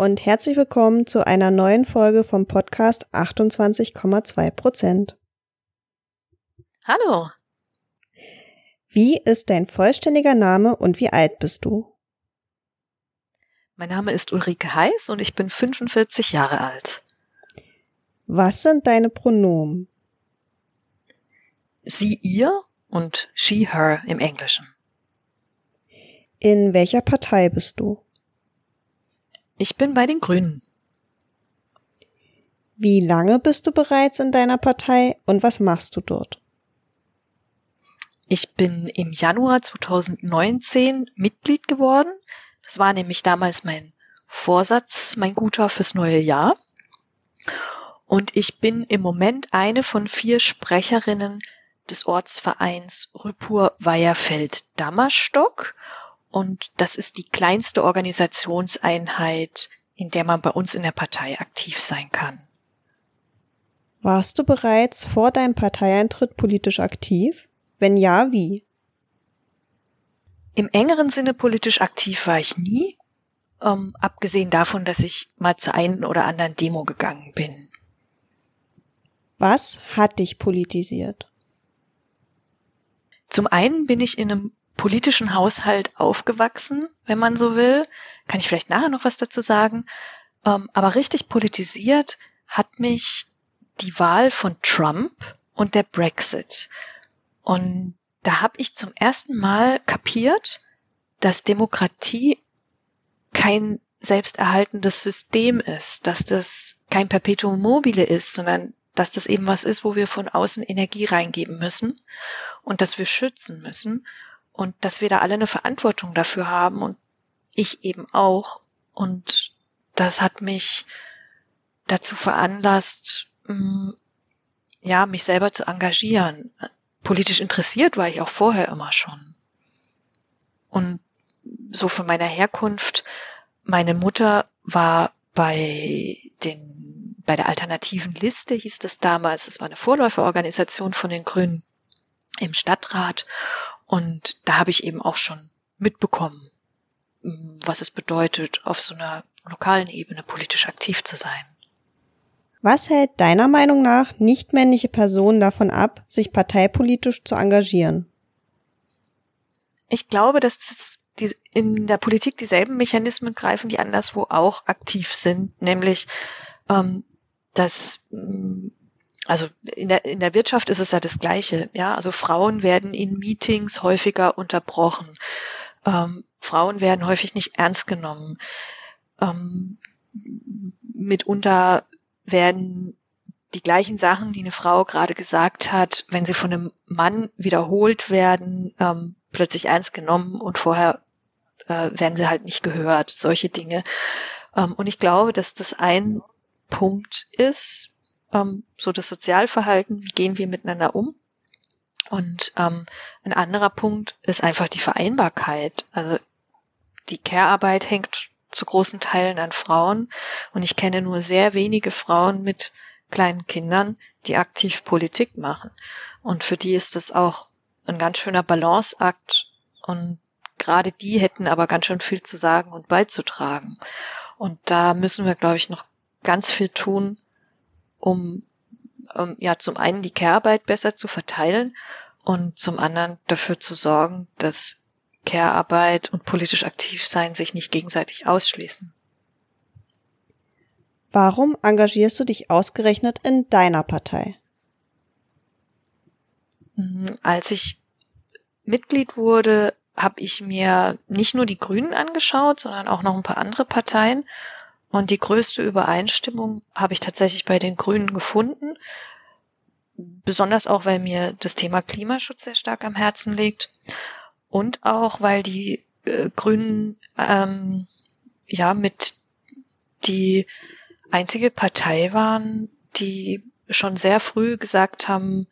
Und herzlich willkommen zu einer neuen Folge vom Podcast 28,2 Prozent. Hallo. Wie ist dein vollständiger Name und wie alt bist du? Mein Name ist Ulrike Heiß und ich bin 45 Jahre alt. Was sind deine Pronomen? Sie, ihr und she, her im Englischen. In welcher Partei bist du? Ich bin bei den Grünen. Wie lange bist du bereits in deiner Partei und was machst du dort? Ich bin im Januar 2019 Mitglied geworden. Das war nämlich damals mein Vorsatz, mein guter fürs neue Jahr. Und ich bin im Moment eine von vier Sprecherinnen des Ortsvereins Rüppur-Weierfeld-Dammerstock. Und das ist die kleinste Organisationseinheit, in der man bei uns in der Partei aktiv sein kann. Warst du bereits vor deinem Parteieintritt politisch aktiv? Wenn ja, wie? Im engeren Sinne politisch aktiv war ich nie, ähm, abgesehen davon, dass ich mal zur einen oder anderen Demo gegangen bin. Was hat dich politisiert? Zum einen bin ich in einem politischen Haushalt aufgewachsen, wenn man so will. Kann ich vielleicht nachher noch was dazu sagen. Ähm, aber richtig politisiert hat mich die Wahl von Trump und der Brexit. Und da habe ich zum ersten Mal kapiert, dass Demokratie kein selbsterhaltendes System ist, dass das kein Perpetuum mobile ist, sondern dass das eben was ist, wo wir von außen Energie reingeben müssen und dass wir schützen müssen und dass wir da alle eine Verantwortung dafür haben und ich eben auch. Und das hat mich dazu veranlasst, mm, ja, mich selber zu engagieren. Politisch interessiert war ich auch vorher immer schon. Und so von meiner Herkunft, meine Mutter war bei den, bei der alternativen Liste hieß das damals, es war eine Vorläuferorganisation von den Grünen im Stadtrat und da habe ich eben auch schon mitbekommen, was es bedeutet, auf so einer lokalen Ebene politisch aktiv zu sein. Was hält deiner Meinung nach nichtmännliche Personen davon ab, sich parteipolitisch zu engagieren? Ich glaube, dass in der Politik dieselben Mechanismen greifen, die anderswo auch aktiv sind, nämlich ähm, dass also in der, in der Wirtschaft ist es ja das Gleiche. Ja, also Frauen werden in Meetings häufiger unterbrochen. Ähm, Frauen werden häufig nicht ernst genommen. Ähm, mitunter werden die gleichen Sachen, die eine Frau gerade gesagt hat, wenn sie von einem Mann wiederholt werden, ähm, plötzlich ernst genommen und vorher äh, werden sie halt nicht gehört. Solche Dinge. Ähm, und ich glaube, dass das ein Punkt ist, ähm, so das Sozialverhalten, wie gehen wir miteinander um. Und ähm, ein anderer Punkt ist einfach die Vereinbarkeit. Also die Care-Arbeit hängt zu großen Teilen an Frauen und ich kenne nur sehr wenige Frauen mit kleinen Kindern, die aktiv Politik machen. Und für die ist das auch ein ganz schöner Balanceakt und gerade die hätten aber ganz schön viel zu sagen und beizutragen. Und da müssen wir, glaube ich, noch ganz viel tun, um ähm, ja zum einen die Care-Arbeit besser zu verteilen und zum anderen dafür zu sorgen, dass Care-Arbeit und politisch aktiv sein sich nicht gegenseitig ausschließen. Warum engagierst du dich ausgerechnet in deiner Partei? Mhm, als ich Mitglied wurde, habe ich mir nicht nur die Grünen angeschaut, sondern auch noch ein paar andere Parteien und die größte Übereinstimmung habe ich tatsächlich bei den Grünen gefunden. Besonders auch, weil mir das Thema Klimaschutz sehr stark am Herzen liegt. Und auch, weil die äh, Grünen ähm, ja mit die einzige Partei waren, die schon sehr früh gesagt haben,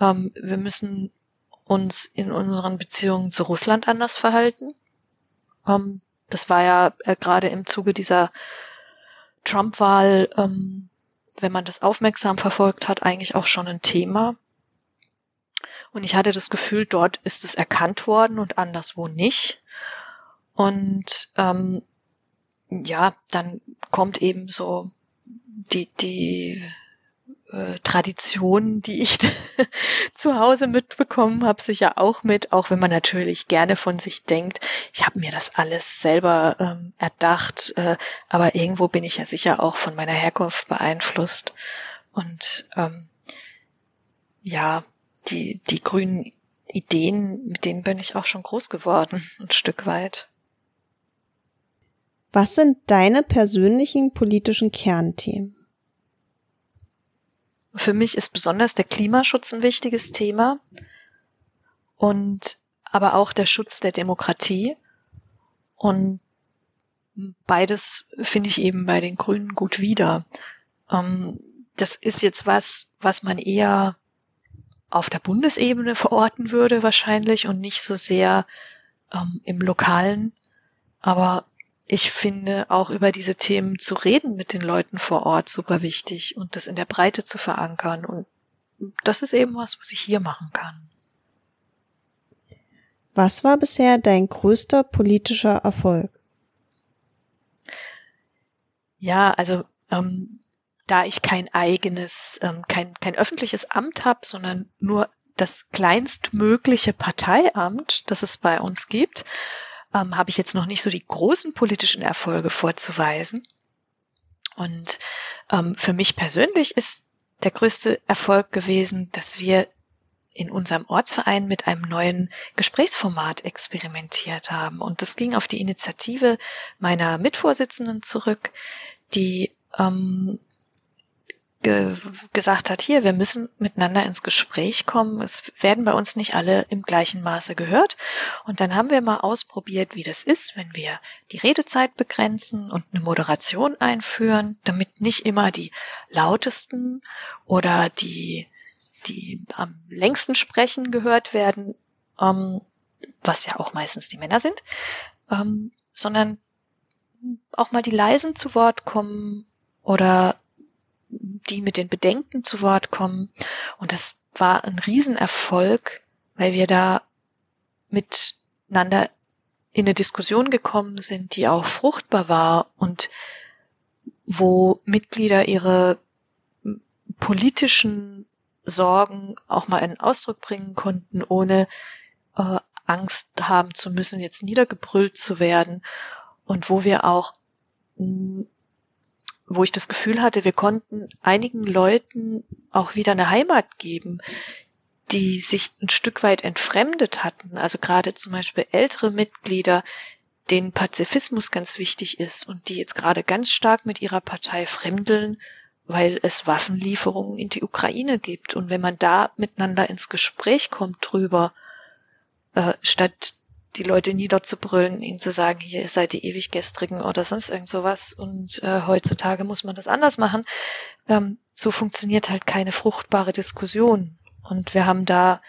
ähm, wir müssen uns in unseren Beziehungen zu Russland anders verhalten. Ähm, das war ja äh, gerade im Zuge dieser Trump-Wahl, ähm, wenn man das aufmerksam verfolgt hat, eigentlich auch schon ein Thema. Und ich hatte das Gefühl, dort ist es erkannt worden und anderswo nicht. Und ähm, ja, dann kommt eben so die, die äh, Traditionen, die ich zu Hause mitbekommen habe, sicher auch mit, auch wenn man natürlich gerne von sich denkt, ich habe mir das alles selber ähm, erdacht, äh, aber irgendwo bin ich ja sicher auch von meiner Herkunft beeinflusst. Und ähm, ja, die, die grünen Ideen, mit denen bin ich auch schon groß geworden, ein Stück weit. Was sind deine persönlichen politischen Kernthemen? Für mich ist besonders der Klimaschutz ein wichtiges Thema und aber auch der Schutz der Demokratie. Und beides finde ich eben bei den Grünen gut wieder. Ähm, das ist jetzt was, was man eher auf der Bundesebene verorten würde wahrscheinlich und nicht so sehr ähm, im Lokalen. Aber ich finde auch über diese Themen zu reden mit den Leuten vor Ort super wichtig und das in der Breite zu verankern. Und das ist eben was, was ich hier machen kann. Was war bisher dein größter politischer Erfolg? Ja, also ähm, da ich kein eigenes, ähm, kein, kein öffentliches Amt habe, sondern nur das kleinstmögliche Parteiamt, das es bei uns gibt, ähm, habe ich jetzt noch nicht so die großen politischen Erfolge vorzuweisen. Und ähm, für mich persönlich ist der größte Erfolg gewesen, dass wir in unserem Ortsverein mit einem neuen Gesprächsformat experimentiert haben. Und das ging auf die Initiative meiner Mitvorsitzenden zurück, die ähm, ge gesagt hat, hier, wir müssen miteinander ins Gespräch kommen. Es werden bei uns nicht alle im gleichen Maße gehört. Und dann haben wir mal ausprobiert, wie das ist, wenn wir die Redezeit begrenzen und eine Moderation einführen, damit nicht immer die lautesten oder die, die am längsten sprechen gehört werden, ähm, was ja auch meistens die Männer sind, ähm, sondern auch mal die leisen zu Wort kommen oder die mit den Bedenken zu Wort kommen. Und das war ein Riesenerfolg, weil wir da miteinander in eine Diskussion gekommen sind, die auch fruchtbar war und wo Mitglieder ihre politischen Sorgen auch mal in Ausdruck bringen konnten, ohne äh, Angst haben zu müssen, jetzt niedergebrüllt zu werden und wo wir auch wo ich das Gefühl hatte, wir konnten einigen Leuten auch wieder eine Heimat geben, die sich ein Stück weit entfremdet hatten. Also gerade zum Beispiel ältere Mitglieder, denen Pazifismus ganz wichtig ist und die jetzt gerade ganz stark mit ihrer Partei fremdeln, weil es Waffenlieferungen in die Ukraine gibt. Und wenn man da miteinander ins Gespräch kommt drüber, äh, statt die Leute niederzubrüllen, ihnen zu sagen, hier seid die Ewiggestrigen oder sonst irgend sowas. Und äh, heutzutage muss man das anders machen. Ähm, so funktioniert halt keine fruchtbare Diskussion. Und wir haben da,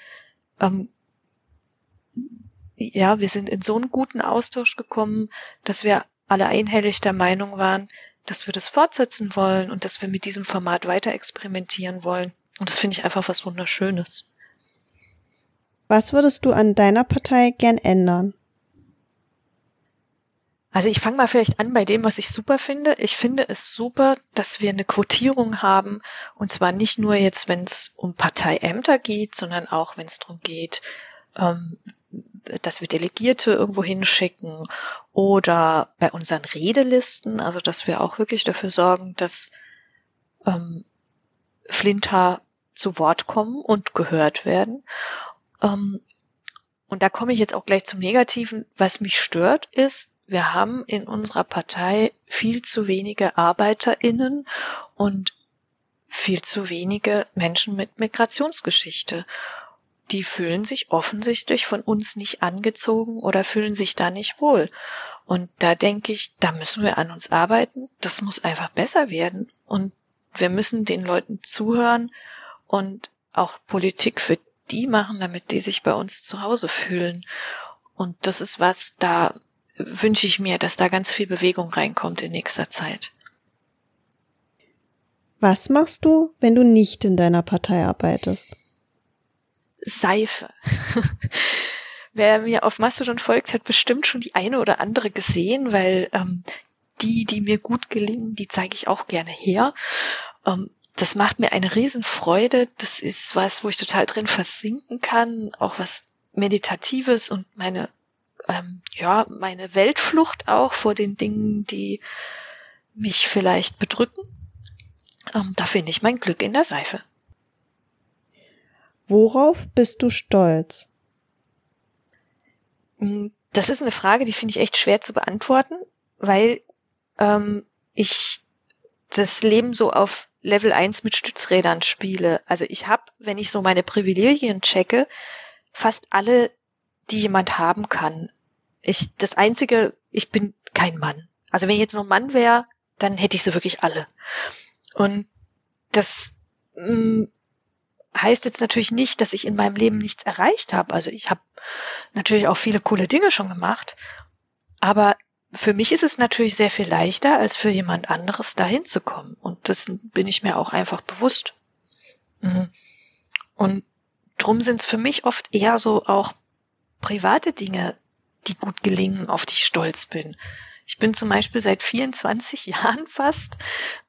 ähm, ja, wir sind in so einen guten Austausch gekommen, dass wir alle einhellig der Meinung waren, dass wir das fortsetzen wollen und dass wir mit diesem Format weiter experimentieren wollen. Und das finde ich einfach was Wunderschönes. Was würdest du an deiner Partei gern ändern? Also ich fange mal vielleicht an bei dem, was ich super finde. Ich finde es super, dass wir eine Quotierung haben. Und zwar nicht nur jetzt, wenn es um Parteiämter geht, sondern auch, wenn es darum geht, ähm, dass wir Delegierte irgendwo hinschicken oder bei unseren Redelisten, also dass wir auch wirklich dafür sorgen, dass ähm, Flinter zu Wort kommen und gehört werden. Ähm, und da komme ich jetzt auch gleich zum Negativen. Was mich stört, ist, wir haben in unserer Partei viel zu wenige ArbeiterInnen und viel zu wenige Menschen mit Migrationsgeschichte. Die fühlen sich offensichtlich von uns nicht angezogen oder fühlen sich da nicht wohl. Und da denke ich, da müssen wir an uns arbeiten. Das muss einfach besser werden. Und wir müssen den Leuten zuhören und auch Politik für die machen, damit die sich bei uns zu Hause fühlen. Und das ist was, da wünsche ich mir, dass da ganz viel Bewegung reinkommt in nächster Zeit. Was machst du, wenn du nicht in deiner Partei arbeitest? Seife. Wer mir auf Mastodon folgt, hat bestimmt schon die eine oder andere gesehen, weil ähm, die, die mir gut gelingen, die zeige ich auch gerne her. Ähm, das macht mir eine Riesenfreude. Das ist was, wo ich total drin versinken kann, auch was Meditatives und meine, ähm, ja, meine Weltflucht auch vor den Dingen, die mich vielleicht bedrücken. Ähm, da finde ich mein Glück in der Seife. Worauf bist du stolz? Hm, das ist eine Frage, die finde ich echt schwer zu beantworten, weil ähm, ich das Leben so auf Level 1 mit Stützrädern spiele. Also ich habe, wenn ich so meine Privilegien checke, fast alle, die jemand haben kann. Ich, das einzige, ich bin kein Mann. Also wenn ich jetzt noch Mann wäre, dann hätte ich sie wirklich alle. Und das mh, hm, heißt jetzt natürlich nicht, dass ich in meinem Leben nichts erreicht habe. Also ich habe natürlich auch viele coole Dinge schon gemacht, aber für mich ist es natürlich sehr viel leichter, als für jemand anderes dahin zu kommen. Und das bin ich mir auch einfach bewusst. Mhm. Und drum sind es für mich oft eher so auch private Dinge, die gut gelingen, auf die ich stolz bin. Ich bin zum Beispiel seit 24 Jahren fast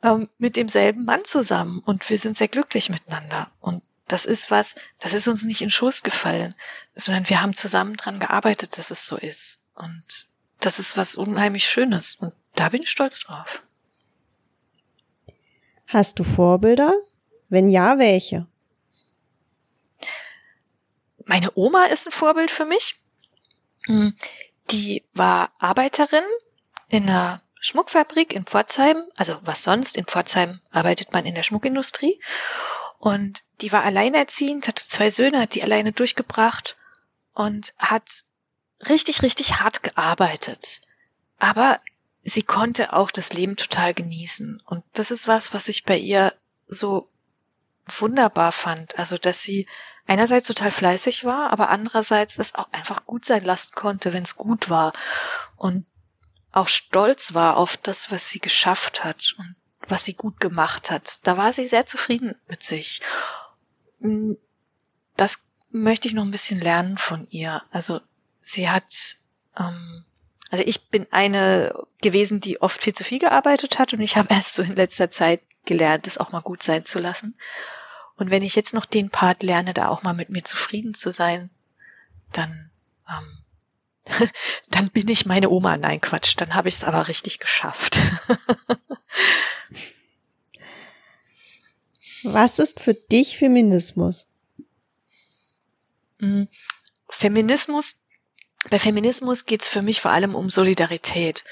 ähm, mit demselben Mann zusammen und wir sind sehr glücklich miteinander. Und das ist was, das ist uns nicht in Schoß gefallen, sondern wir haben zusammen dran gearbeitet, dass es so ist. Und das ist was unheimlich Schönes und da bin ich stolz drauf. Hast du Vorbilder? Wenn ja, welche? Meine Oma ist ein Vorbild für mich. Hm, die war Arbeiterin in einer Schmuckfabrik in Pforzheim. Also was sonst? In Pforzheim arbeitet man in der Schmuckindustrie. Und die war alleinerziehend, hatte zwei Söhne, hat die alleine durchgebracht und hat richtig, richtig hart gearbeitet. Aber sie konnte auch das Leben total genießen. Und das ist was, was ich bei ihr so wunderbar fand. Also, dass sie einerseits total fleißig war, aber andererseits es auch einfach gut sein lassen konnte, wenn es gut war. Und auch stolz war auf das, was sie geschafft hat und was sie gut gemacht hat. Da war sie sehr zufrieden mit sich. Hm, das möchte ich noch ein bisschen lernen von ihr. Also sie hat, ähm, also ich bin eine gewesen, die oft viel zu viel gearbeitet hat und ich habe erst so in letzter Zeit gelernt, das auch mal gut sein zu lassen. Und wenn ich jetzt noch den Part lerne, da auch mal mit mir zufrieden zu sein, dann, ähm, dann bin ich meine Oma. Nein, Quatsch, dann habe ich es aber richtig geschafft. Was ist für dich Feminismus? Hm, Feminismus bei Feminismus geht es für mich vor allem um Solidarität.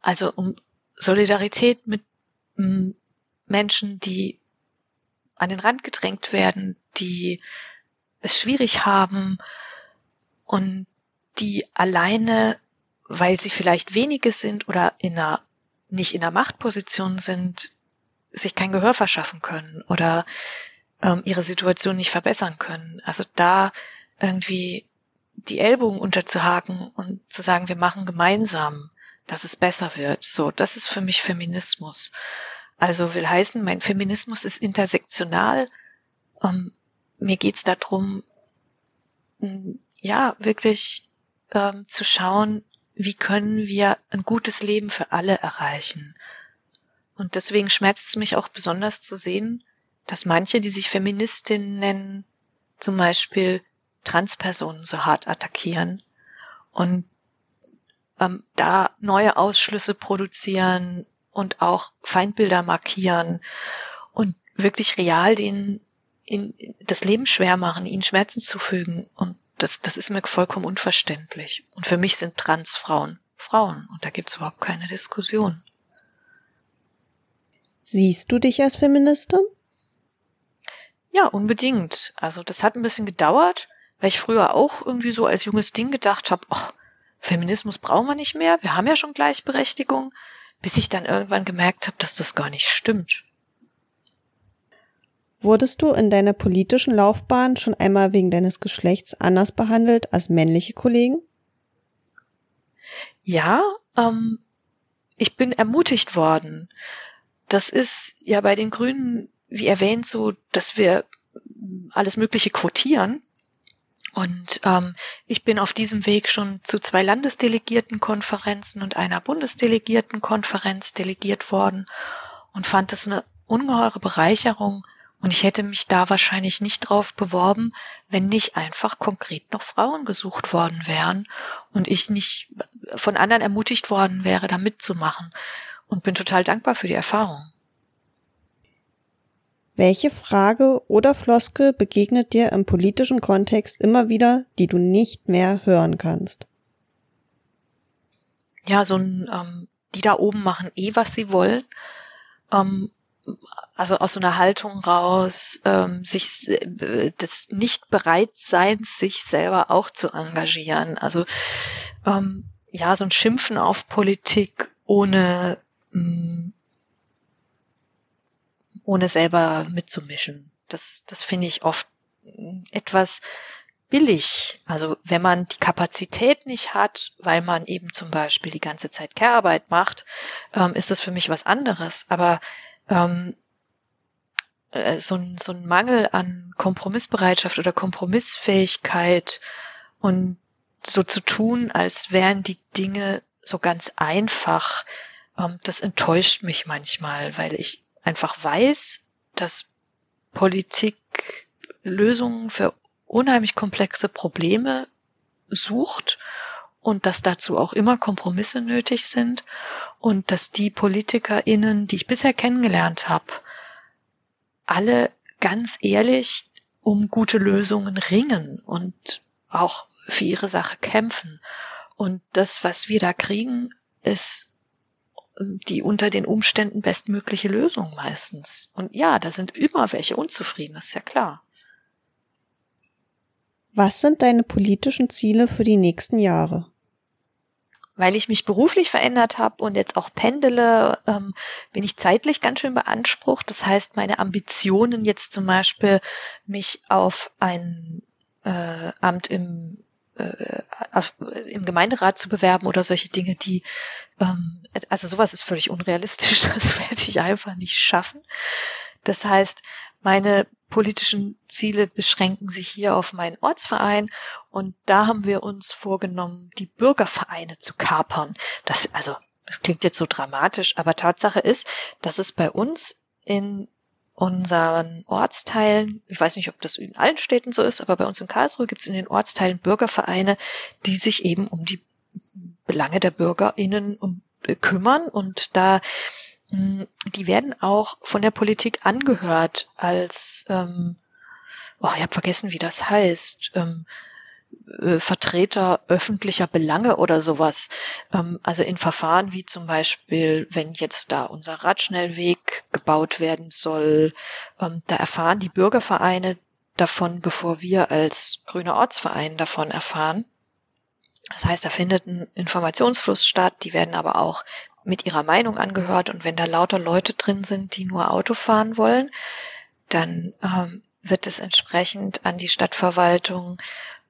Also um Solidarität mit hm, Menschen, die an den Rand gedrängt werden, die es schwierig haben und die alleine, weil sie vielleicht wenige sind oder in einer, nicht in einer Machtposition sind, sich kein Gehör verschaffen können oder ähm, ihre Situation nicht verbessern können. Also da irgendwie die Ellbogen unterzuhaken und zu sagen, wir machen gemeinsam, dass es besser wird. So, das ist für mich Feminismus. Also will heißen, mein Feminismus ist intersektional. Ähm, mir geht's darum, ja, wirklich ähm, zu schauen, wie können wir ein gutes Leben für alle erreichen. Und deswegen schmerzt es mich auch besonders zu sehen, dass manche, die sich Feministinnen nennen, zum Beispiel Transpersonen so hart attackieren und ähm, da neue Ausschlüsse produzieren und auch Feindbilder markieren und wirklich real denen in, das Leben schwer machen, ihnen Schmerzen zufügen. Und das, das ist mir vollkommen unverständlich. Und für mich sind Transfrauen Frauen und da gibt es überhaupt keine Diskussion. Siehst du dich als Feministin? Ja, unbedingt. Also das hat ein bisschen gedauert, weil ich früher auch irgendwie so als junges Ding gedacht habe, ach, Feminismus brauchen wir nicht mehr, wir haben ja schon Gleichberechtigung, bis ich dann irgendwann gemerkt habe, dass das gar nicht stimmt. Wurdest du in deiner politischen Laufbahn schon einmal wegen deines Geschlechts anders behandelt als männliche Kollegen? Ja, ähm, ich bin ermutigt worden. Das ist ja bei den Grünen, wie erwähnt, so, dass wir alles Mögliche quotieren. Und ähm, ich bin auf diesem Weg schon zu zwei Landesdelegiertenkonferenzen und einer Bundesdelegiertenkonferenz delegiert worden und fand es eine ungeheure Bereicherung. Und ich hätte mich da wahrscheinlich nicht drauf beworben, wenn nicht einfach konkret noch Frauen gesucht worden wären und ich nicht von anderen ermutigt worden wäre, da mitzumachen. Und bin total dankbar für die Erfahrung. Welche Frage oder Floskel begegnet dir im politischen Kontext immer wieder, die du nicht mehr hören kannst? Ja, so ein, ähm, die da oben machen eh, was sie wollen. Ähm, also aus so einer Haltung raus, ähm, sich äh, des nicht bereitseins, sich selber auch zu engagieren. Also ähm, ja, so ein Schimpfen auf Politik ohne mh, ohne selber mitzumischen. Das, das finde ich oft etwas billig. Also wenn man die Kapazität nicht hat, weil man eben zum Beispiel die ganze Zeit Care-Arbeit macht, ähm, ist das für mich was anderes. Aber ähm, äh, so, ein, so ein Mangel an Kompromissbereitschaft oder Kompromissfähigkeit und so zu tun, als wären die Dinge so ganz einfach, ähm, das enttäuscht mich manchmal, weil ich einfach weiß, dass Politik Lösungen für unheimlich komplexe Probleme sucht und dass dazu auch immer Kompromisse nötig sind und dass die PolitikerInnen, die ich bisher kennengelernt habe, alle ganz ehrlich um gute Lösungen ringen und auch für ihre Sache kämpfen. Und das, was wir da kriegen, ist die unter den Umständen bestmögliche Lösung meistens. Und ja, da sind immer welche unzufrieden, das ist ja klar. Was sind deine politischen Ziele für die nächsten Jahre? Weil ich mich beruflich verändert habe und jetzt auch pendele, ähm, bin ich zeitlich ganz schön beansprucht. Das heißt, meine Ambitionen jetzt zum Beispiel, mich auf ein äh, Amt im äh, im Gemeinderat zu bewerben oder solche Dinge, die, ähm, also sowas ist völlig unrealistisch, das werde ich einfach nicht schaffen. Das heißt, meine politischen Ziele beschränken sich hier auf meinen Ortsverein und da haben wir uns vorgenommen, die Bürgervereine zu kapern. Das, also, das klingt jetzt so dramatisch, aber Tatsache ist, dass es bei uns in unseren Ortsteilen, ich weiß nicht, ob das in allen Städten so ist, aber bei uns in Karlsruhe gibt es in den Ortsteilen Bürgervereine, die sich eben um die Belange der BürgerInnen äh, kümmern und da mh, die werden auch von der Politik angehört als ähm, oh, ich habe vergessen, wie das heißt. Ähm, äh, Vertreter öffentlicher Belange oder sowas. Ähm, also in Verfahren wie zum Beispiel, wenn jetzt da unser Radschnellweg gebaut werden soll, ähm, da erfahren die Bürgervereine davon, bevor wir als grüner Ortsverein davon erfahren. Das heißt, da findet ein Informationsfluss statt, die werden aber auch mit ihrer Meinung angehört und wenn da lauter Leute drin sind, die nur Auto fahren wollen, dann ähm, wird es entsprechend an die Stadtverwaltung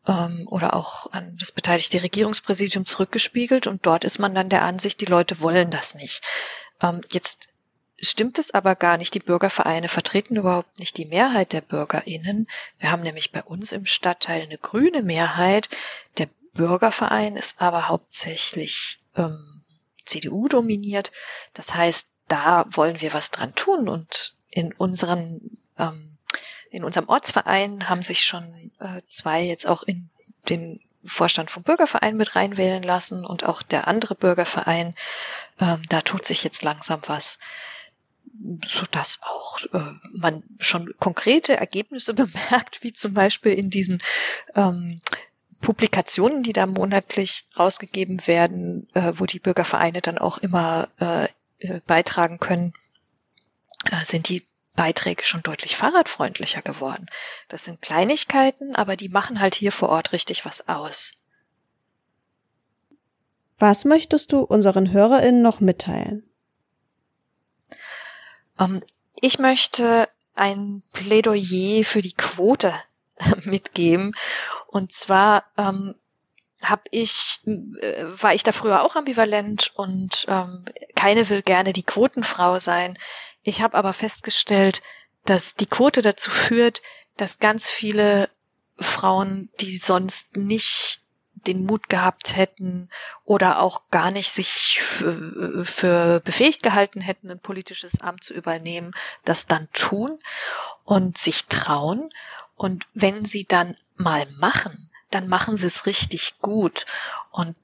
ähm, oder auch an das beteiligte Regierungspräsidium zurückgespiegelt und dort ist man dann der Ansicht, die Leute wollen das nicht. Ähm, jetzt stimmt es aber gar nicht. Die Bürgervereine vertreten überhaupt nicht die Mehrheit der BürgerInnen. Wir haben nämlich bei uns im Stadtteil eine grüne Mehrheit. Der Bürgerverein ist aber hauptsächlich ähm, CDU dominiert. Das heißt, da wollen wir was dran tun und in unseren ähm, in unserem Ortsverein haben sich schon äh, zwei jetzt auch in den Vorstand vom Bürgerverein mit reinwählen lassen und auch der andere Bürgerverein. Ähm, da tut sich jetzt langsam was, so dass auch äh, man schon konkrete Ergebnisse bemerkt, wie zum Beispiel in diesen ähm, Publikationen, die da monatlich rausgegeben werden, äh, wo die Bürgervereine dann auch immer äh, äh beitragen können, äh, sind die Beiträge schon deutlich fahrradfreundlicher geworden. Das sind Kleinigkeiten, aber die machen halt hier vor Ort richtig was aus. Was möchtest du unseren HörerInnen noch mitteilen? Um, ähm, ich möchte ein Plädoyer für die Quote mitgeben. Und zwar ähm, habe ich, äh, war ich da früher auch ambivalent und ähm, keine will gerne die Quotenfrau sein. Ich habe aber festgestellt, dass die Quote dazu führt, dass ganz viele Frauen, die sonst nicht den Mut gehabt hätten oder auch gar nicht sich für, für befähigt gehalten hätten, ein politisches Amt zu übernehmen, das dann tun und sich trauen. Und wenn sie dann mal machen, dann machen sie es richtig gut. Und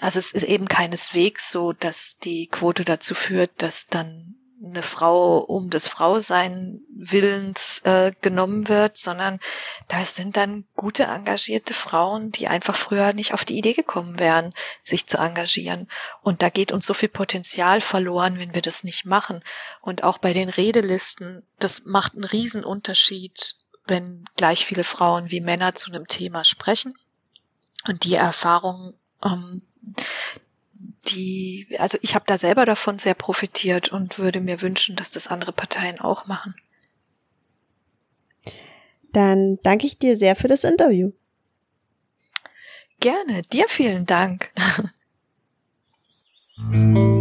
also es ist eben keineswegs so, dass die Quote dazu führt, dass dann eine Frau um des Frausein Willens äh, genommen wird, sondern da sind dann gute engagierte Frauen, die einfach früher nicht auf die Idee gekommen wären, sich zu engagieren. Und da geht uns so viel Potenzial verloren, wenn wir das nicht machen. Und auch bei den Redelisten, das macht einen Riesenunterschied, wenn gleich viele Frauen wie Männer zu einem Thema sprechen. Und die Erfahrung, ähm, die, also ich habe da selber davon sehr profitiert und würde mir wünschen, dass das andere Parteien auch machen. Dann danke ich dir sehr für das Interview. Gerne, dir vielen Dank.